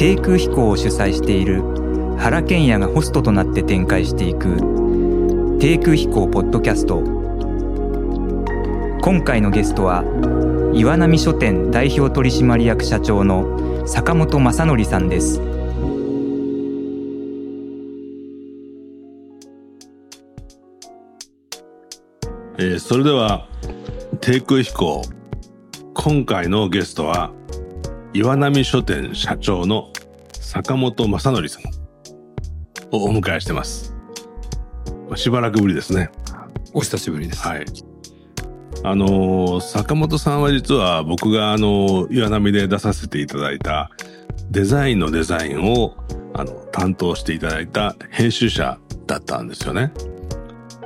低空飛行を主催している原賢也がホストとなって展開していく低空飛行ポッドキャスト。今回のゲストは岩波書店代表取締役社長の坂本正則さんです。えー、それでは低空飛行。今回のゲストは岩波書店社長の坂本正則さんをお迎えしてます。しばらくぶりですね。お久しぶりです。はい。あのー、坂本さんは実は僕があの岩波で出させていただいたデザインのデザインをあの担当していただいた編集者だったんですよね。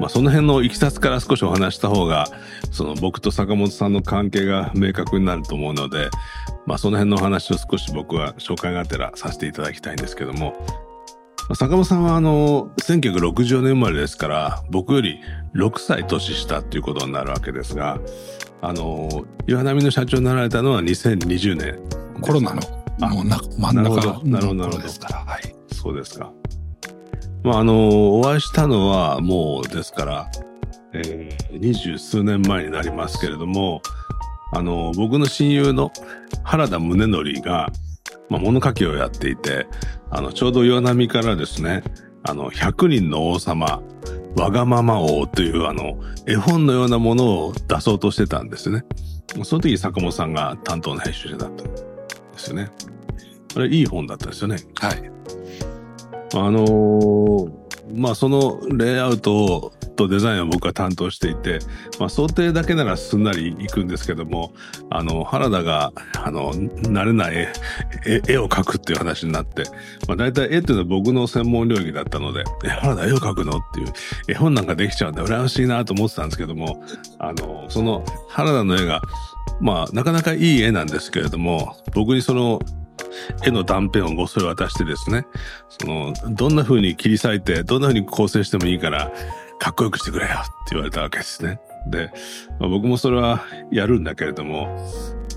まあ、その辺のいきさつから少しお話した方が、その僕と坂本さんの関係が明確になると思うので、まあ、その辺のお話を少し僕は紹介がてらさせていただきたいんですけども、坂本さんはあの、1960年生まれですから、僕より6歳年下っていうことになるわけですが、あの、岩波の社長になられたのは2020年。コロナの、もうな真ん中の頃ですから。はい。そうですか。まあ、あの、お会いしたのはもうですから、えー、二十数年前になりますけれども、あの、僕の親友の原田宗則が、まあ、物書きをやっていて、あの、ちょうど岩波からですね、あの、100人の王様、わがまま王というあの、絵本のようなものを出そうとしてたんですね。その時坂本さんが担当の編集者だったんですよね。あれ、いい本だったですよね。はい。あのー、まあそのレイアウトとデザインを僕は担当していて、まあ想定だけならすんなりいくんですけども、あの、原田が、あの、慣れない絵絵を描くっていう話になって、まあ大体絵っていうのは僕の専門領域だったので、え、原田絵を描くのっていう、絵本なんかできちゃうんで羨ましいなと思ってたんですけども、あの、その原田の絵が、まあなかなかいい絵なんですけれども、僕にその絵の断片をごそれ渡してですね、その、どんな風に切り裂いて、どんな風に構成してもいいから、かっこよくしてくれよって言われたわけですね。で、まあ、僕もそれはやるんだけれども、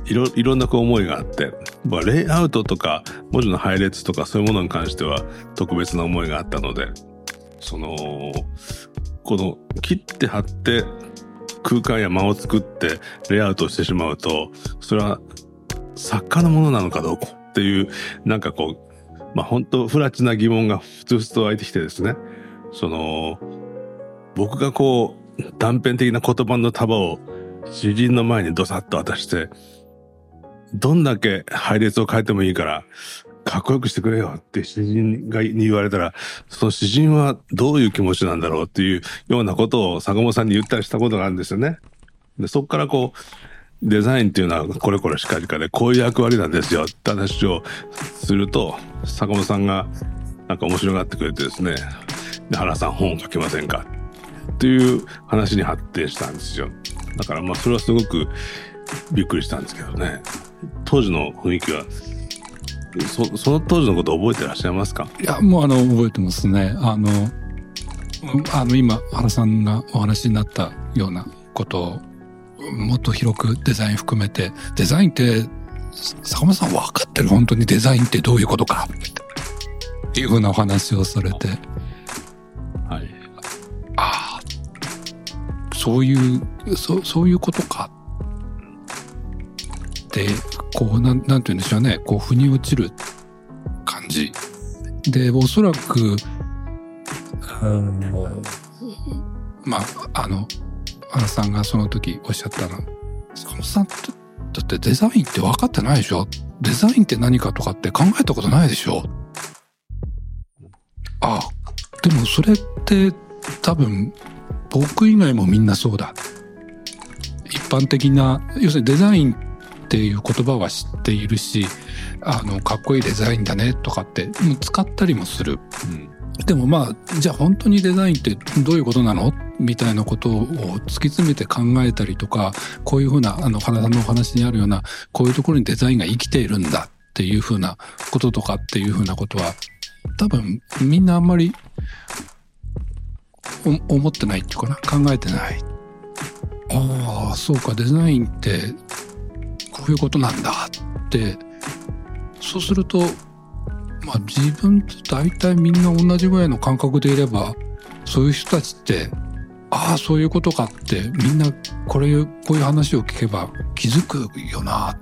いろ、いろんなこう思いがあって、まあ、レイアウトとか、文字の配列とかそういうものに関しては特別な思いがあったので、その、この切って貼って空間や間を作ってレイアウトしてしまうと、それは作家のものなのかどうかっていう、なんかこう、まあ本当不埒な疑問がふつふつと湧いてきてですね、その、僕がこう、断片的な言葉の束を詩人の前にドサッと渡して、どんだけ配列を変えてもいいから、かっこよくしてくれよって詩人がに言われたら、その詩人はどういう気持ちなんだろうっていうようなことを坂本さんに言ったりしたことがあるんですよね。で、そこからこう、デザインっていうのはこれこれしかりかでこういう役割なんですよって話をすると坂本さんがなんか面白がってくれてですね「で原さん本を書けませんか?」っていう話に発展したんですよ。だからまあそれはすごくびっくりしたんですけどね。当時の雰囲気はそその当時のこと覚えてらっしゃいますか？いやもうあの覚えてますね。あのあの今原さんがお話になったようなことをもっと広くデザイン含めて、デザインって、坂本さん分かってる？本当にデザインってどういうことか？っていうふうなお話をされて。そういう、そそういうことか。で、こう、なん、なんて言うんでしょうね。こう、腑に落ちる感じ。で、おそらく、うん、まあ、あの、原さんがその時おっしゃったの坂本さんだってデザインって分かってないでしょ？デザインって何かとかって考えたことないでしょ？ああでもそれって多分僕以外もみんなそうだ。一般的な要するにデザインっていう言葉は知っているしあのかっこいいデザインだねとかって使ったりもする、うん。でもまあ、じゃあ本当にデザインってどういうことなの？みたいなことを突き詰めて考えたりとか、こういうふうな、あの、原さんのお話にあるような、こういうところにデザインが生きているんだっていうふうなこととかっていうふうなことは、多分みんなあんまり思ってないっていうかな、考えてない。ああ、そうか、デザインってこういうことなんだって、そうすると、まあ自分と大体みんな同じぐらいの感覚でいれば、そういう人たちって、ああ、そういうことかって、みんなこれ、こういう話を聞けば気づくよな。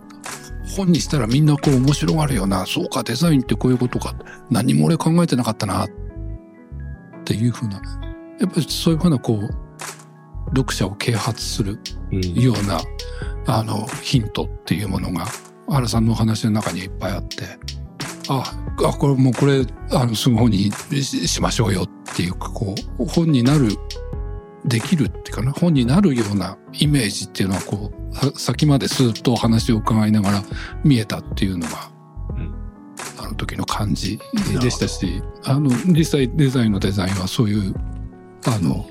本にしたらみんなこう面白がるよな。そうか、デザインってこういうことか。何も俺考えてなかったな。っていうふうな。やっぱりそういうふうなこう、読者を啓発するうん。ような、あの、ヒントっていうものが、原さんのお話の中にいっぱいあって、あ、あ、これもうこれ、あの、すぐ本にししましょうよっていうか、こう、本になる、できるっていうかな、本になるようなイメージっていうのは、こう、さ先までスーッとお話を伺いながら見えたっていうのが、うん。あの時の感じでしたし、あの、実際デザインのデザインはそういう、あの、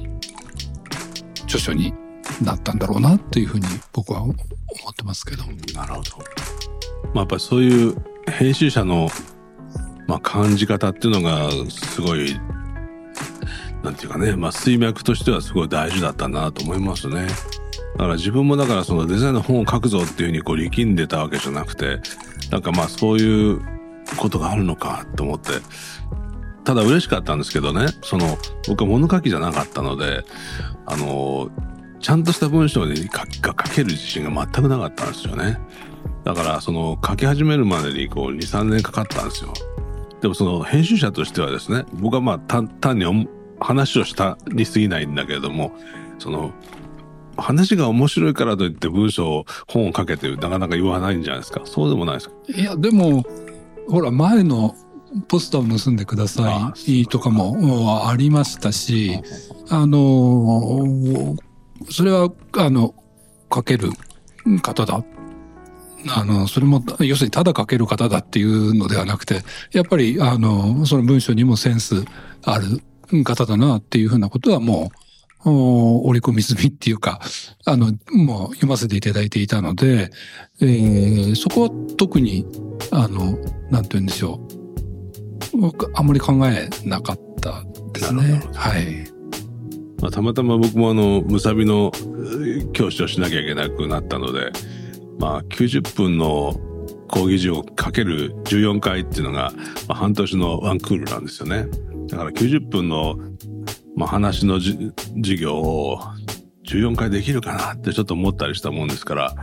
著書になったんだろうなっていうふうに僕は思ってますけど。なるほど。まあ、やっぱりそういう編集者の、まあ、感じ方っていうのがすごい、なんていうかね、まあ、水脈としてはすごい大事だったなと思いますね。だから自分もだからそのデザインの本を書くぞっていうふうにこう力んでたわけじゃなくて、なんかまあそういうことがあるのかと思って、ただ嬉しかったんですけどね、その僕は物書きじゃなかったので、あの、ちゃんとした文章に書が書ける自信が全くなかったんですよね。だからその書き始めるまでにこう2、3年かかったんですよ。でもその編集者としてはですね、僕はまあ単に話をしたに過ぎないんだけれども、その話が面白いからといって文章を本を書けてなかなか言わないんじゃないですか。そうでもないですか。いや、でも、ほら、前のポスターを盗んでくださいとかもありましたし、あの、それは、あの、書ける方だ。あの、それも、要するにただ書ける方だっていうのではなくて、やっぱり、あの、その文章にもセンスある方だなっていうふうなことはもう、お織り込み済みっていうか、あの、もう読ませていただいていたので、えーそこは特に、あの、なんて言うんでしょう。僕あんまり考えなかったですねはい。まあ、たまたま僕もあの、むさびのえー教師をしなきゃいけなくなったので、まあ、90分の講義授をかける14回っていうのが、まあ、半年のワンクールなんですよね。だから90分の、まあ、話のじ授業を14回できるかなってちょっと思ったりしたもんですから、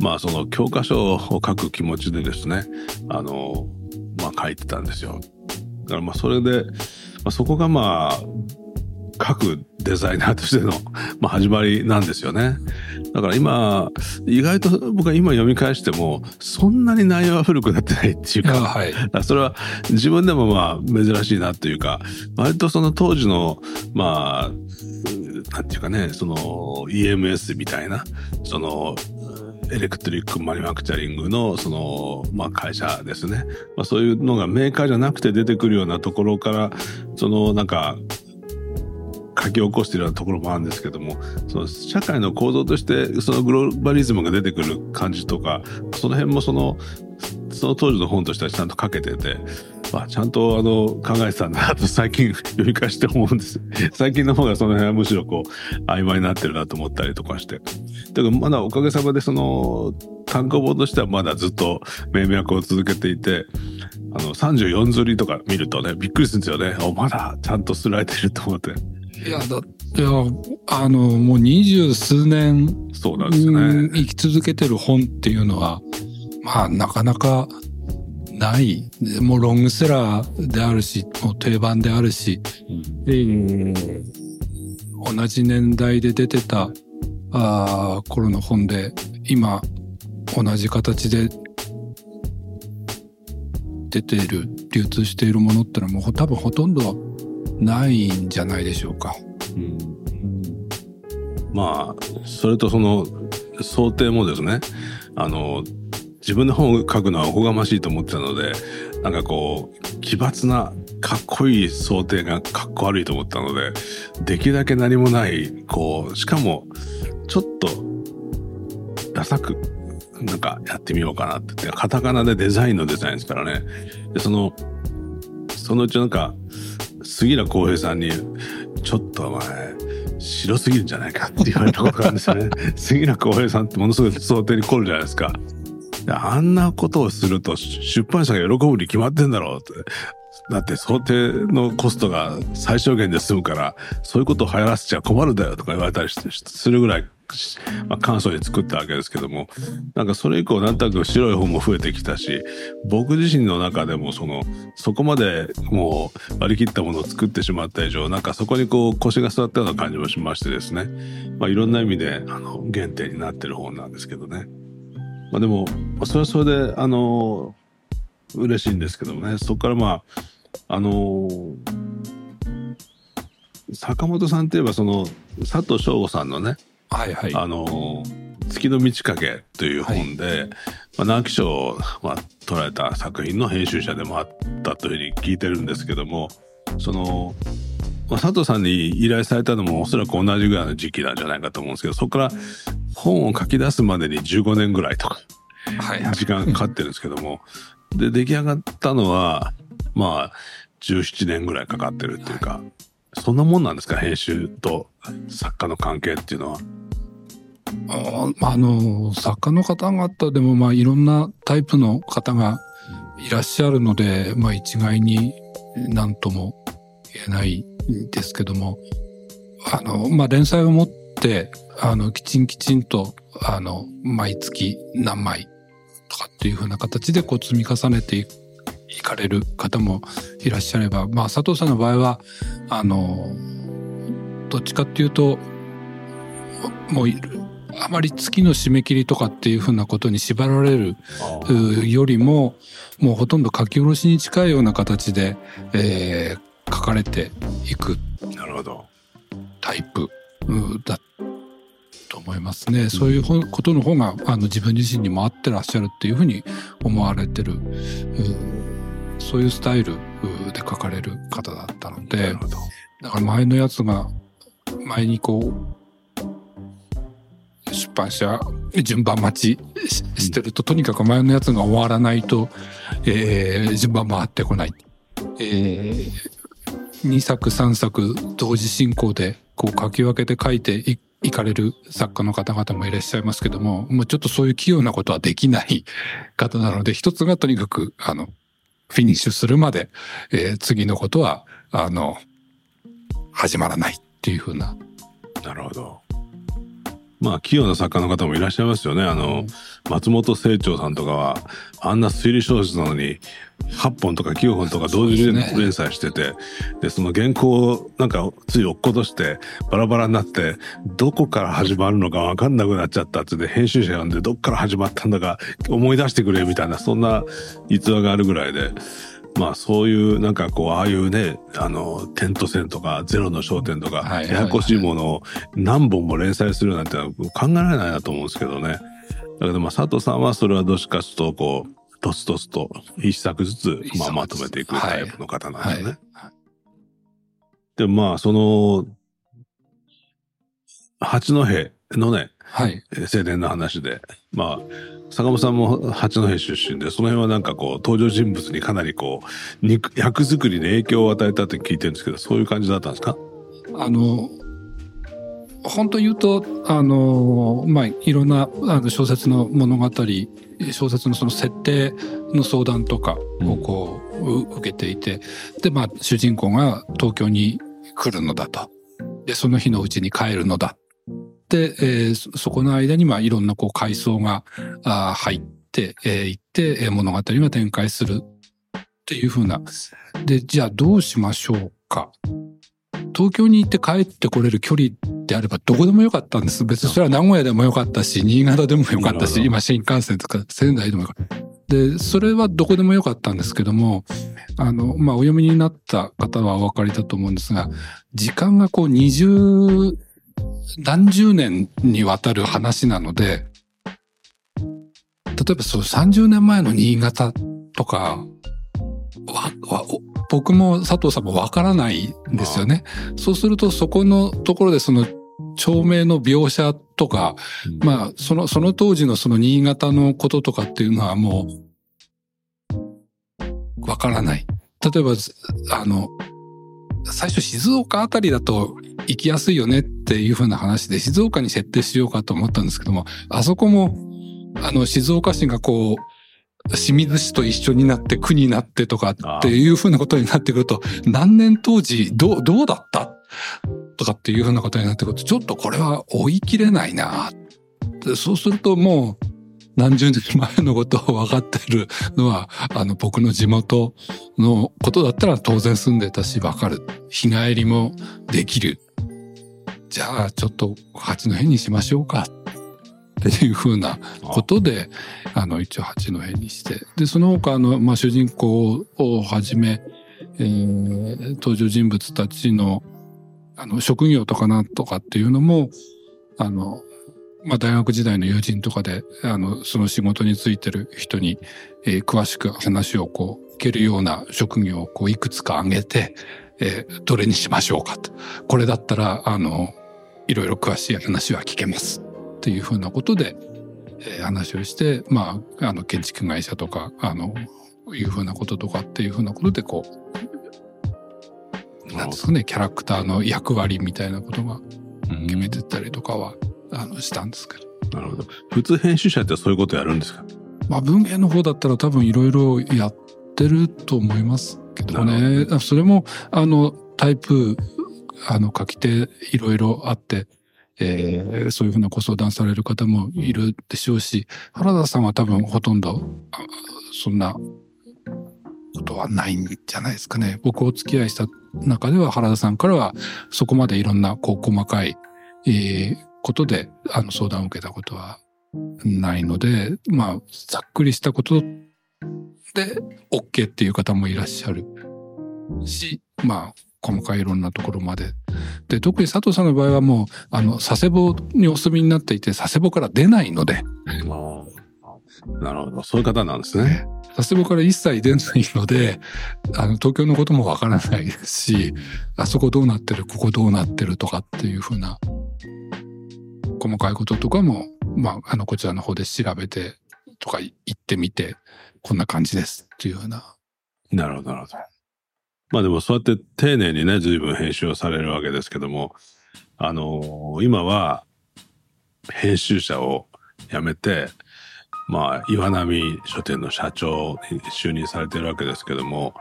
まあ、その教科書を書く気持ちでですね、あの、まあ、書いてたんですよ。だからまあ、それで、まあ、そこがまあ、各デザイナーとしての、まあ、始まりなんですよね。だから今、意外と僕は今読み返しても、そんなに内容は古くなってないっていうか、はい。だからそれは自分でもまあ珍しいなというか、割とその当時の、まあ、うなんていうかね、その EMS みたいな、その、エレクトリックマニュファクチャリングの、その、まあ会社ですね。まあそういうのがメーカーじゃなくて出てくるようなところから、そのなんか、書き起こしているようなところもあるんですけども、その社会の構造として、そのグローバリズムが出てくる感じとか、その辺もその、その当時の本としてはちゃんと書けてて、あ、ちゃんとあの考えてたんだなと最近読み返して思うんです。最近の方がその辺はむしろこう曖昧になってるなと思ったりとかして。だけどまだおかげさまでその単行本としてはまだずっと命脈を続けていて、あの34釣りとか見るとね、びっくりするんですよね。お、まだちゃんとすられてると思って。いや、だ、いや、あの、もう二十数年、そうなんですね。生き続けてる本っていうのは、まあ、なかなかない。もうロングセラーであるし、もう定番であるし、同じ年代で出てたあー頃の本で、今、同じ形で出ている、流通しているものってのはもう多分ほとんどないんじゃないでしょうか。うん。まあ、それとその想定もですね、あの、自分で本を書くのはおこがましいと思ってたので、なんかこう、奇抜な、かっこいい想定がかっこ悪いと思ったので、できるだけ何もない、こう、しかも、ちょっと、ダサく、なんかやってみようかなって言って、カタカナでデザインのデザインですからね。で、その、そのうちなんか、杉浦浩平さんに、ちょっとお前、白すぎるんじゃないかって言われたことがあるんですよね。杉浦浩平さんってものすごい想定に凝るじゃないですか。あんなことをすると出版社が喜ぶに決まってんだろうって。だって想定のコストが最小限で済むから、そういうことを流行らせちゃ困るんだよとか言われたりするぐらい、まあ、簡素に作ったわけですけども、なんかそれ以降なんとなく白い本も増えてきたし、僕自身の中でもその、そこまでもう割り切ったものを作ってしまった以上、なんかそこにこう腰が座ったような感じもしましてですね、まあいろんな意味であの原点になってる本なんですけどね。まあでも、それはそれで、あの、嬉しいんですけどもね、そこからまあ、あの坂本さんといえばその佐藤翔吾さんのね、はいはい。あの月の満ち欠けという本で、まあ、直木賞を、まあ、取られた作品の編集者でもあったというふうに聞いてるんですけども、その、まあ、佐藤さんに依頼されたのもおそらく同じぐらいの時期なんじゃないかと思うんですけど、そこから本を書き出すまでに15年ぐらいとか、はいはい。時間かかってるんですけども、で、出来上がったのは、まあ、17年ぐらいかかってるっていうか、そんなもんなんですか、編集と作家の関係っていうのは。ああの、作家の方々でも、まあ、いろんなタイプの方がいらっしゃるので、まあ、一概に何とも言えないんですけども、あの、まあ、連載を持って、あの、きちんきちんと、あの、毎月何枚とかっていう風な形でこう積み重ねていいかれる方もいらっしゃれば、まあ、佐藤さんの場合は、あの、どっちかっていうと、もうあまり月の締め切りとかっていうふうなことに縛られるうよりも、もうほとんど書き下ろしに近いような形で、えー書かれていくなるほど。タイプうだと思いますね。そういうほことの方があの自分自身にも合ってらっしゃるっていうふうに思われてる、うそういうスタイルうで書かれる方だったのなで。だから前のやつが、前にこう、出版社、順番待ちししてると、とにかく前のやつが終わらないと、えー順番回ってこない。え2作3作同時進行で、こう書き分けて書いていいかれる作家の方々もいらっしゃいますけども、もうちょっとそういう器用なことはできない方なので、一つがとにかく、あの、フィニッシュするまで、えー次のことは、あの、始まらないっていうふうな。なるほど。まあ、器用な作家の方もいらっしゃいますよね。あの、松本清張さんとかは、あんな推理小説なのに、8本とか9本とか同時に連載してて、で、その原稿をなんかつい落っことして、バラバラになって、どこから始まるのかわかんなくなっちゃったってで、編集者呼んで、どっから始まったんだか思い出してくれみたいな、そんな逸話があるぐらいで、まあそういうなんかこう、ああいうね、あの、点と線とか、ゼロの焦点とか、はいはいはい。ややこしいものを何本も連載するなんて考えられないなと思うんですけどね。だけどまあ佐藤さんはそれはどっちかというと、こう、とつとつと一作ずつ、まあ、まとめていくタイプの方なんですね。で、まあ、その、八戸のね、はい。えー青年の話で、まあ、坂本さんも八戸出身で、その辺はなんかこう、登場人物にかなりこう、肉役作りに影響を与えたって聞いてるんですけど、そういう感じだったんですか？あの、本当言うと、あの、まあ、いろんなあの小説の物語、小説のその設定の相談とかをこう、う受けていて、で、まあ、主人公が東京に来るのだと。で、その日のうちに帰るのだ。で、えーそそこの間に、まあ、いろんなこう階層があー入って、えーいって、えー物語が展開するっていうふうな。で、じゃあどうしましょうか。東京に行って帰ってこれる距離であればどこでもよかったんです。別にそれは名古屋でもよかったし、新潟でもよかったし、今新幹線とか仙台でもよかった。で、それはどこでもよかったんですけども、あの、まあ、お読みになった方はお分かりだと思うんですが、時間がこう二十、何十年にわたる話なので、例えばそう30年前の新潟とか、僕も佐藤さんもわからないんですよね。そうするとそこのところでその町名の描写とか、まあ、その、その当時のその新潟のこととかっていうのはもう、わからない。例えば、あの、最初静岡あたりだと行きやすいよねっていう風な話で静岡に設定しようかと思ったんですけども、あそこも、あの、静岡市がこう、清水市と一緒になって区になってとかっていうふうなことになってくると、何年当時どう、どうだったとかっていうふうなことになってくると、ちょっとこれは追い切れないな。そうするともう、何十年前のことを分かってるのは、あの、僕の地元のことだったら当然住んでたし分かる。日帰りもできる。じゃあ、ちょっと八戸にしましょうか。っていうふうなことで、あの、一応八戸にして。で、その他の、まあ、主人公をはじめ、えー、登場人物たちの、あの、職業とかなんとかっていうのも、あの、まあ、大学時代の友人とかで、あの、その仕事についてる人に、えー、詳しく話をこう、聞けるような職業をこう、いくつか挙げて、えー、どれにしましょうかと。これだったら、あの、いろいろ詳しい話は聞けます。っていうふうなことで、えー、話をして、まあ、あの、建築会社とか、あの、いうふうなこととかっていうふうなことで、こう、なんですかね、キャラクターの役割みたいなことが決めてったりとかは、うんあのしたんですけど。なるほど。普通編集者ってそういうことやるんですか？まあ文芸の方だったら多分いろいろやってると思いますけどね。どそれも、あの、タイプ、あの、書き手いろいろあって、えー、そういうふうなご相談される方もいるでしょうし、原田さんは多分ほとんど、そんなことはないんじゃないですかね。僕お付き合いした中では原田さんからはそこまでいろんなこう細かい、えー、ことで、あの、相談を受けたことはないので、まあ、ざっくりしたことで OK っていう方もいらっしゃるし、まあ、細かいいろんなところまで。で、特に佐藤さんの場合はもう、あの、佐世保にお住みになっていて、佐世保から出ないので。なるほど。そういう方なんですね。佐世保から一切出ないので、あの、東京のこともわからないですし、あそこどうなってる、ここどうなってるとかっていうふうな細かいこととかも、まあ、あの、こちらの方で調べてとか言ってみて、こんな感じですっていうような。なるほど、なるほど。まあでもそうやって丁寧にね、随分編集をされるわけですけども、あのー、今は編集者を辞めて、まあ、岩波書店の社長に就任されてるわけですけども、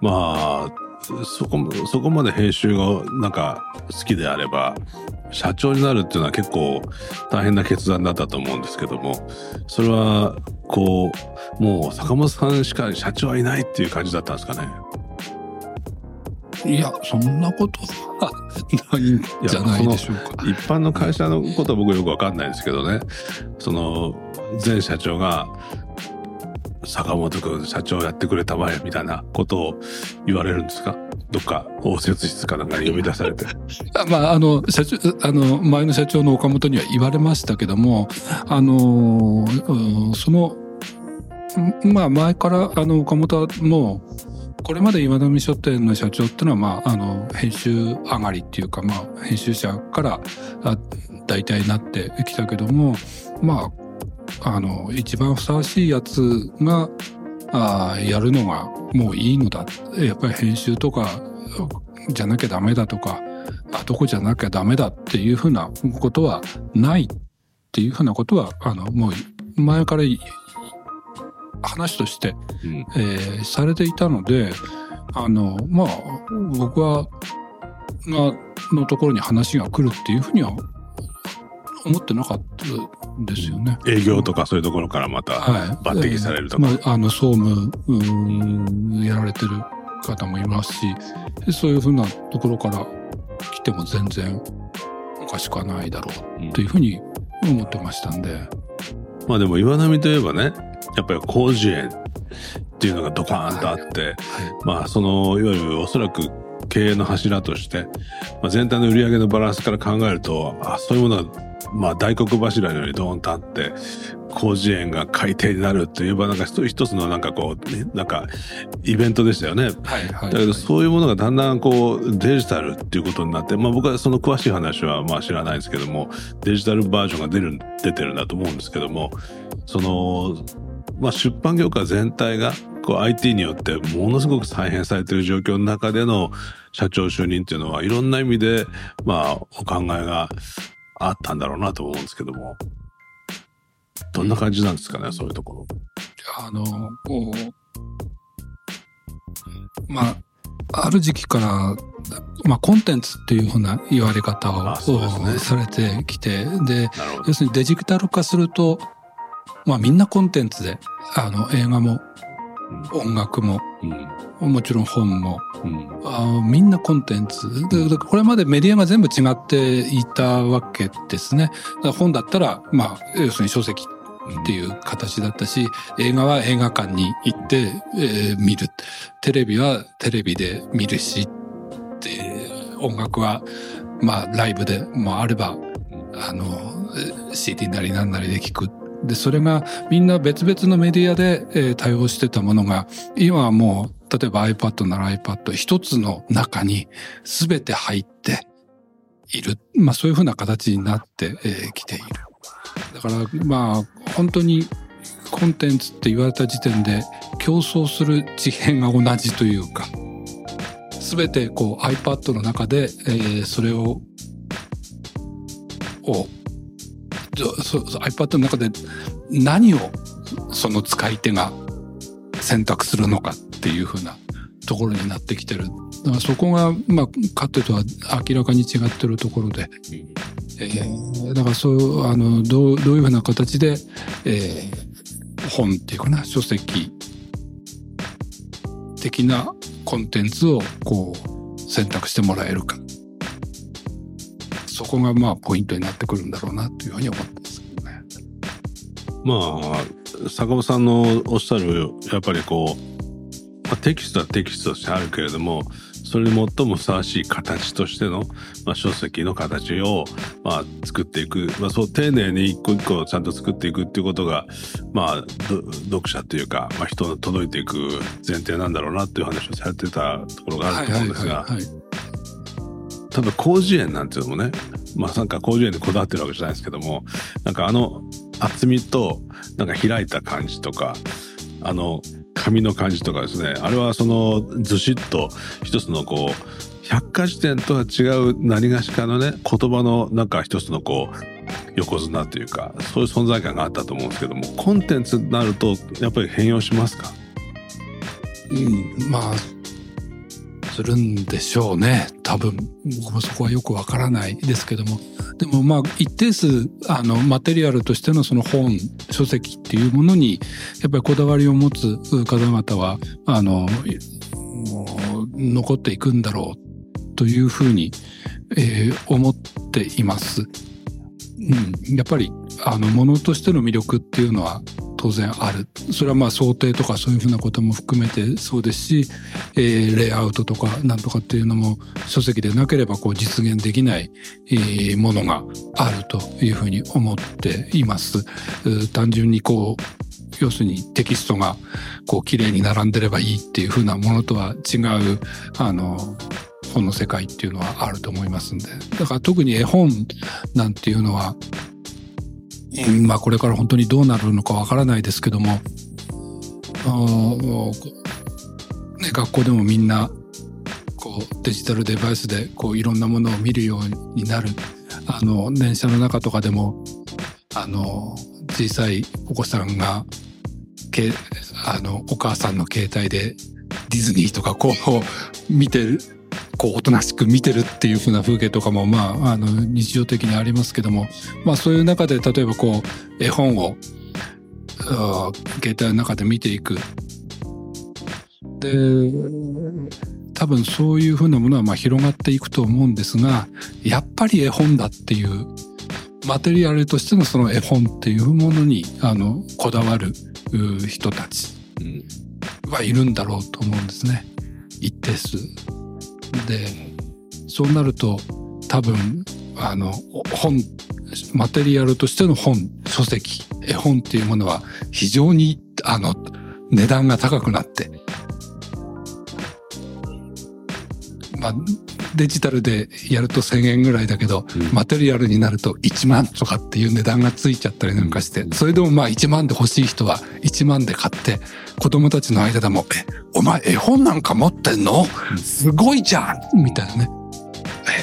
まあ、そこ、そこまで編集がなんか好きであれば、社長になるっていうのは結構大変な決断だったと思うんですけども、それは、こう、もう坂本さんしか社長はいないっていう感じだったんですかね？いや、そんなことはないんじゃないでしょうか。一般の会社のことは僕よくわかんないですけどね。その、前社長が、坂本君社長やってくれたまえみたいなことを言われるんですか？どっか応接室かなんかに呼び出されて。まあ、あの、社長、あの、前の社長の岡本には言われましたけども、あの、その、まあ、前から、あの、岡本はもう、これまで岩波書店の社長っていうのは、まあ、あの、編集上がりっていうか、まあ、編集者から大体なってきたけども、まあ、あの、一番ふさわしいやつが、あやるのがもういいのだ。やっぱり編集とかじゃなきゃダメだとか、あ、どこじゃなきゃダメだっていうふうなことはないっていうふうなことは、あの、もう前から話として、うん、えー、されていたので、あの、まあ、僕は、が、のところに話が来るっていうふうには思ってなかったですよね。営業とかそういうところからまた抜擢されるとか。はい、まあ、あの、総務、うん、やられてる方もいますし、そういうふうなところから来ても全然おかしくはないだろうというふうに思ってましたんで。まあでも岩波といえばね、やっぱり広辞苑っていうのがドカーンとあって、はいはい、まあその、いわゆるおそらく経営の柱として、まあ、全体の売り上げのバランスから考えると、あそういうものがまあ大黒柱のようにドーンとあって、広辞苑が改定になるといえば、なんか一つのなんかこう、ね、なんかイベントでしたよね。はいはい、だけどそういうものがだんだんこうデジタルっていうことになって、まあ僕はその詳しい話はまあ知らないですけども、デジタルバージョンが出る、出てるんだと思うんですけども、その、まあ出版業界全体がこう IT によってものすごく再編されている状況の中での社長就任っていうのはいろんな意味で、まあお考えがあったんだろうなと思うんですけども。どんな感じなんですかね、そういうところ。あの、こう、まあ、ある時期から、まあ、コンテンツっていうふうな言われ方を、ねされてきて、で、要。するにデジタル化すると、まあみんなコンテンツで、あの映画も音楽も、うん。もちろん本も、うん。あみんなコンテンツこれまでメディアが全部違っていたわけですね。本だったら、まあ、要するに書籍っていう形だったし、映画は映画館に行って、えー見る。テレビはテレビで見るし、で音楽は、まあ、ライブでもあれば、あの、えー CD なりなんなりで聞く。で、それがみんな別々のメディアで、えー対応してたものが、今はもう、例えば iPad なら iPad 一つの中に全て入っている。まあそういうふうな形になってき、えー来ている。だからまあ本当にコンテンツって言われた時点で競争する次元が同じというか、全てこう iPad の中で、えーそれを、をそ iPad の中で何をその使い手が選択するのかっていうふうなところになってきてる。だからそこが、まあ、かつてとは明らかに違ってるところで、えーだからそう、あの、どう、どういうふうな形で、えー本っていうかな、書籍的なコンテンツをこう選択してもらえるか。そこがまあポイントになってくるんだろうなというふうに思ってますけどね。まあ、坂本さんのおっしゃる、やっぱりこう、まあ、テキストはテキストとしてあるけれども、それに最もふさわしい形としての、まあ、書籍の形を、まあ、作っていく、まあ、そう丁寧に一個一個ちゃんと作っていくっていうことが、まあ、ど読者というか、まあ、人に届いていく前提なんだろうなっていう話をされてたところがあると思うんですが、はい。例えば広辞苑なんていうのもね、まあなんか広辞苑でこだわってるわけじゃないですけども、なんかあの厚みと、なんか開いた感じとか、あの紙の感じとかですね、あれはそのずしっと一つのこう、百科事典とは違う何がしかのね、言葉のなんか一つのこう、横綱というか、そういう存在感があったと思うんですけども、コンテンツになると、やっぱり変容しますか？うん、まあ、するんでしょうね。多分、僕もそこはよくわからないですけども。でもまあ、一定数、あの、マテリアルとしてのその本、書籍っていうものに、やっぱりこだわりを持つ方々は、あの、残っていくんだろうというふうに、えー思っています。うん、やっぱり、あの、ものとしての魅力っていうのは当然ある。それはまあ想定とかそういうふうなことも含めてそうですし、えーレイアウトとかなんとかっていうのも書籍でなければこう実現できない、えーものがあるというふうに思っています。単純にこう、要するにテキストがこう綺麗に並んでればいいっていうふうなものとは違う、あの、本の世界っていうのはあると思いますんで。だから特に絵本なんていうのは、うんまあこれから本当にどうなるのかわからないですけども、ね、学校でもみんなこうデジタルデバイスでこういろんなものを見るようになる。あの、電車の中とかでも、あの、小さいお子さんが、けあの、お母さんの携帯でディズニーとかこう見てる、こうおとなしく見てるっていう風な風景とかもまあ、あの、日常的にありますけども、まあそういう中で例えばこう、絵本を、携帯の中で見ていく。で、多分そういうふうなものはまあ広がっていくと思うんですが、やっぱり絵本だっていう、マテリアルとしてのその絵本っていうものに、あの、こだわるう人たちうん。はいるんだろうと思うんですね。一定数。で、そうなると多分、あの、本、マテリアルとしての本、書籍、絵本っていうものは非常に、あの、値段が高くなって、まあ、デジタルでやると1000円ぐらいだけど、うん。マテリアルになると1万とかっていう値段がついちゃったりなんかして、それでもまあ1万で欲しい人は1万で買って、子供たちの間でも、え、お前絵本なんか持ってんの？すごいじゃん！みたいなね。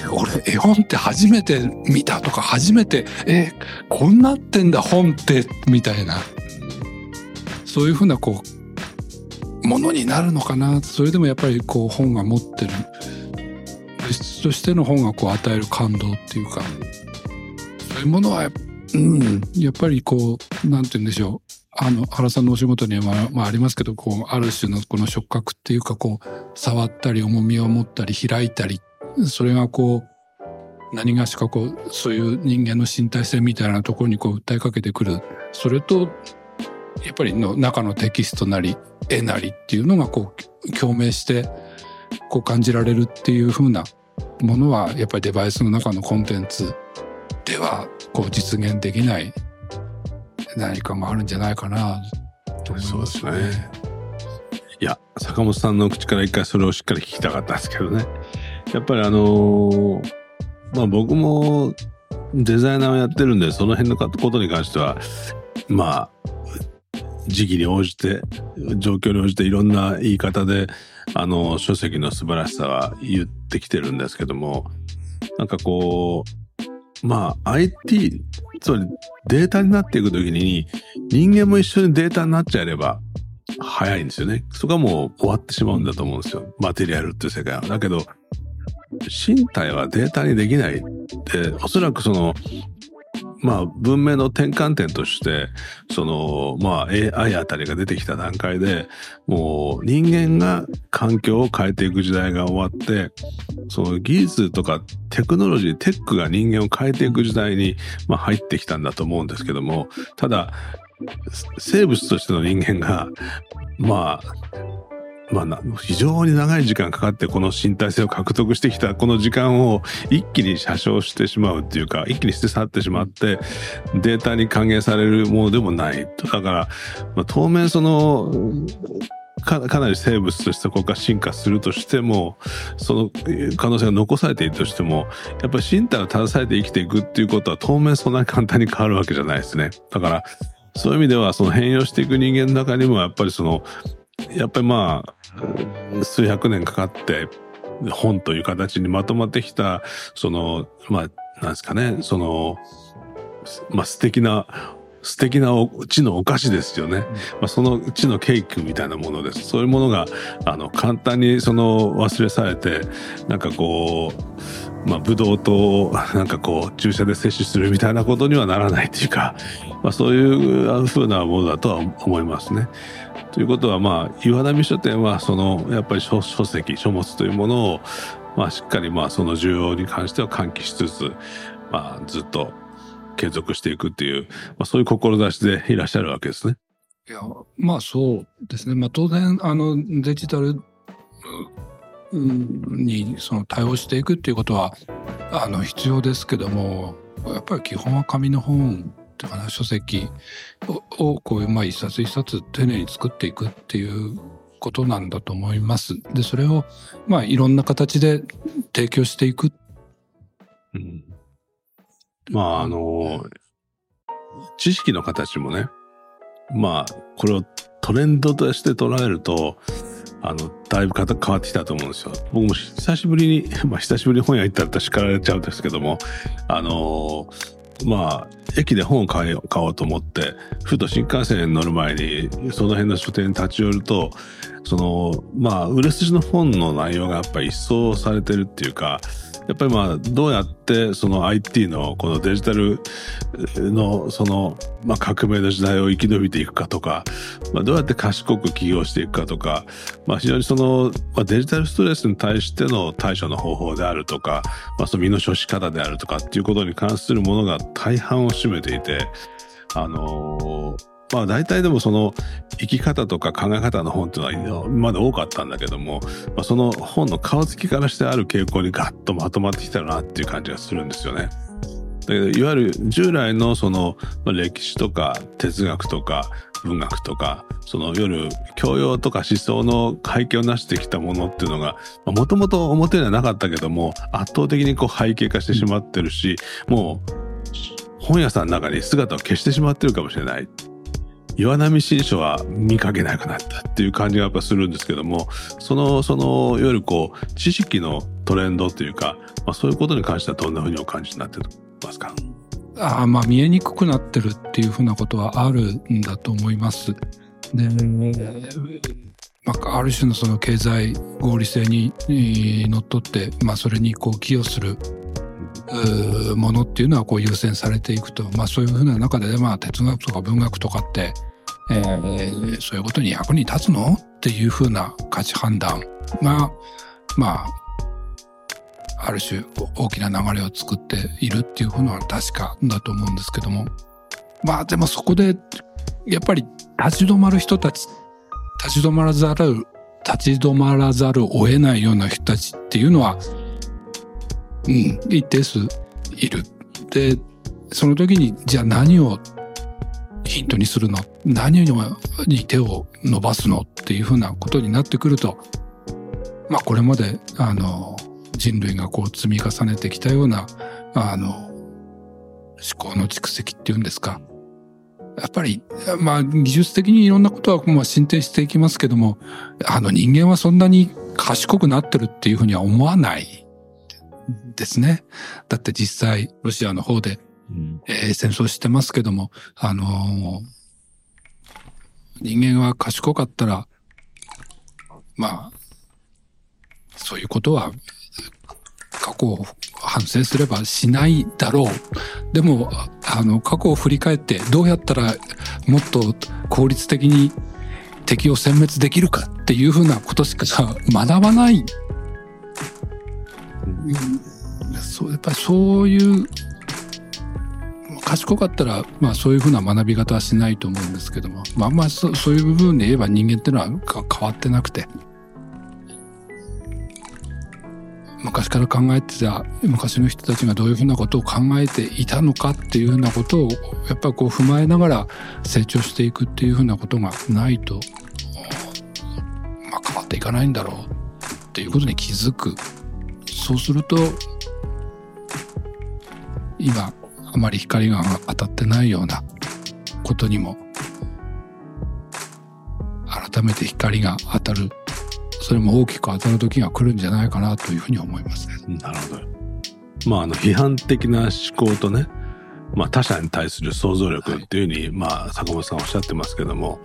え、俺絵本って初めて見たとか初めてえこんなってんだ本ってみたいな。そういうふうなこうものになるのかな。それでもやっぱりこう本が持ってるとしての本がこう与える感動っていうかそういうものはうんやっぱりこうなんて言うんでしょう。あの原さんのお仕事にはまあ、まあ、ありますけどこうある種のこの触覚っていうかこう触ったり重みを持ったり開いたりそれがこう何がしかこうそういう人間の身体性みたいなところにこう訴えかけてくる。それとやっぱりの中のテキストなり絵なりっていうのがこう共鳴してこう感じられるっていう風なものはやっぱりデバイスの中のコンテンツではこう実現できない何かがあるんじゃないかなと思いますそうですね。いや、坂本さんの口から一回それをしっかり聞きたかったんですけどね。やっぱりあのーまあ僕もデザイナーをやってるんで、その辺のことに関しては、まあ、時期に応じて、状況に応じていろんな言い方で、あの、書籍の素晴らしさは言ってきてるんですけども、なんかこう、まあ IT、つまりデータになっていくときに人間も一緒にデータになっちゃえれば早いんですよね。そこはもう終わってしまうんだと思うんですよ。マテリアルっていう世界は。だけど、身体はデータにできないって、おそらくその、まあ文明の転換点として、その、まあ AI あたりが出てきた段階で、もう人間が環境を変えていく時代が終わって、その技術とかテクノロジー、テックが人間を変えていく時代に、まあ、入ってきたんだと思うんですけども、ただ、生物としての人間が、まあ、まあな、非常に長い時間かかってこの身体性を獲得してきたこの時間を一気に写生してしまうっていうか、一気に捨て去ってしまって、データに還元されるものでもない。だから、まあ、当面その、かかなり生物としてここが進化するとしても、そのえー可能性が残されているとしても、やっぱり身体を携えて生きていくっていうことは当面そんなに簡単に変わるわけじゃないですね。だから、そういう意味ではその変容していく人間の中にもやっぱりその、やっぱりまあ、数百年かかって本という形にまとまってきた、その、まあ、なんですかね、その、まあ素敵な、素敵なお地のお菓子ですよね。まあ、その地のケーキみたいなものです。そういうものが、あの、簡単にその忘れされて、なんかこう、まあ、ブドウ糖をなんかこう、注射で摂取するみたいなことにはならないっていうか、まあ、そういうふうなものだとは思いますね。ということは、まあ、岩波書店は、その、やっぱり書籍、書物というものを、まあ、しっかり、まあ、その需要に関しては喚起しつつ、まあ、ずっと継続していくっていう、まあ、そういう志でいらっしゃるわけですね。いや、まあそうですね。まあ当然、あの、デジタルにその対応していくっていうことは、あの、必要ですけども、やっぱり基本は紙の本っていうかな、書籍をこういう、まあ一冊一冊丁寧に作っていくっていうことなんだと思います。で、それを、まあいろんな形で提供していく。うん、まあ、あの、知識の形もね、まあ、これをトレンドとして捉えると、あの、だいぶ変わってきたと思うんですよ。僕も久しぶりに、まあ久しぶりに本屋行ったら叱られちゃうんですけども、あのまあ、駅で本を買買おうと思って、ふと新幹線に乗る前に、その辺の書店に立ち寄ると、その、まあ、売れ筋の本の内容がやっぱ一掃されてるっていうか、やっぱりまあ、どうやってその IT のこのデジタルのその、まあ革命の時代を生き延びていくかとか、まあどうやって賢く起業していくかとか、まあ非常にその、デジタルストレスに対しての対処の方法であるとか、まあその身の処し方であるとかっていうことに関するものが大半を占めていて、あのーまあ大体でもその生き方とか考え方の本っていうのは今まで多かったんだけども、まあ、その本の顔つきからしてある傾向にガッとまとまってきたなっていう感じがするんですよね。だけどいわゆる従来のその歴史とか哲学とか文学とかその夜教養とか思想の背景を成してきたものっていうのがもともと表にはなかったけども圧倒的にこう背景化してしまってるしもう本屋さんの中に姿を消してしまってるかもしれない。岩波新書は見かけなくなったっていう感じがやっぱするんですけども、その、その、いわゆるこう、知識のトレンドというか、まあそういうことに関してはどんなふうにお感じになってますか？ああまあ見えにくくなってるっていうふうなことはあるんだと思います。で、まあ、ある種のその経済合理性にのっとって、まあそれにこう寄与するものっていうのはこう優先されていくと、まあそういうふうな中で、まあ哲学とか文学とかって、えーそういうことに役に立つのっていうふうな価値判断が、まあ、ある種大きな流れを作っているっていうふうのは確かだと思うんですけども。まあでもそこで、やっぱり立ち止まる人たち、立ち止まらざる、立ち止まらざるを得ないような人たちっていうのは、一定数いる。で、その時に、じゃあ何をヒントにするの？何に手を伸ばすのっていうふうなことになってくると、まあこれまで、あの、人類がこう積み重ねてきたような、あの、思考の蓄積っていうんですか。やっぱり、まあ技術的にいろんなことはまあ進展していきますけども、あの人間はそんなに賢くなってるっていうふうには思わないですね。だって実際、ロシアの方で、うん。えー戦争してますけども、あのー人間は賢かったら、まあ、そういうことは、過去を反省すればしないだろう。でも、ああの、過去を振り返って、どうやったらもっと効率的に敵を殲滅できるかっていうふうなことしか学ばない。うんそう、やっぱりそういう賢かったら、まあそういうふうな学び方はしないと思うんですけども、まああんまそそういう部分で言えば人間っていうのは変わってなくて、昔から考えてた昔の人たちがどういうふうなことを考えていたのかっていうふうなことをやっぱりこう踏まえながら成長していくっていうふうなことがないと、まあ変わっていかないんだろうっていうことに気づく。そうすると、今あまり光が当たってないようなことにも改めて光が当たるそれも大きく当たる時が来るんじゃないかなというふうに思いますね。なるほど。まあ、あの、批判的な思考とね、まあ、他者に対する想像力っていうふうに、まあ、坂本さんおっしゃってますけども、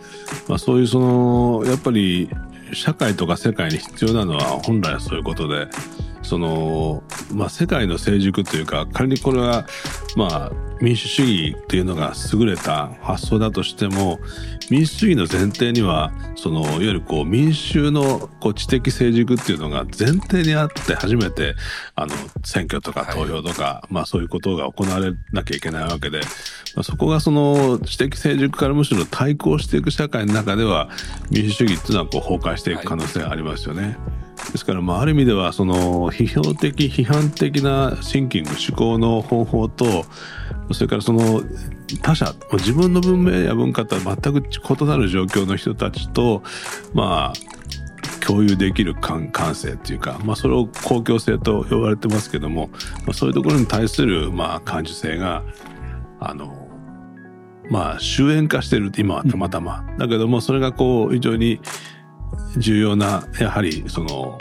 まあ、そういうその、やっぱり、社会とか世界に必要なのは本来はそういうことで、その、まあ、世界の成熟というか、仮にこれは、まあ、民主主義っていうのが優れた発想だとしても、民主主義の前提には、その、いわゆるこう、民衆のこう知的成熟っていうのが前提にあって初めて、あの、選挙とか投票とか、まあそういうことが行われなきゃいけないわけで、まあ、そこがその知的成熟からむしろ対抗していく社会の中では、民主主義っていうのはこう崩壊していく可能性がありますよね。ですから、まあ、ある意味では、その、批評的、批判的なシンキング、思考の方法と、それからその、他者、自分の文明や文化とは全く異なる状況の人たちと、まあ、共有できる感感性っていうか、まあ、それを公共性と呼ばれてますけども、まあ、そういうところに対する、まあ、感受性が、あの、まあ、終焉化してる、今はたまたま。だけども、それがこう、非常に重要な、やはり、その、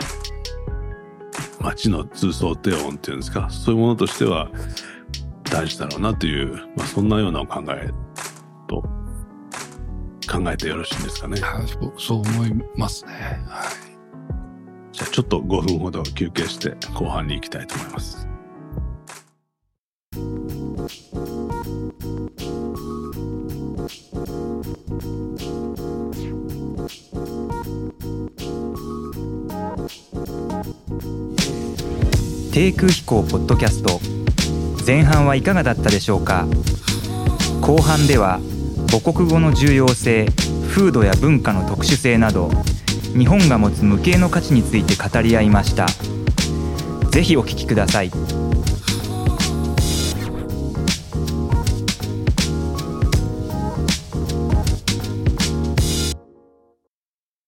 街の通奏低音っていうんですか、そういうものとしては大事だろうなという、まあ、そんなようなお考えと考えてよろしいんですかね。はいそうそう思いますね。はい。じゃあちょっと5分ほど休憩して後半に行きたいと思います。低空飛行ポッドキャスト。前半はいかがだったでしょうか？後半では母国語の重要性風土や文化の特殊性など日本が持つ無形の価値について語り合いました。ぜひお聞きください。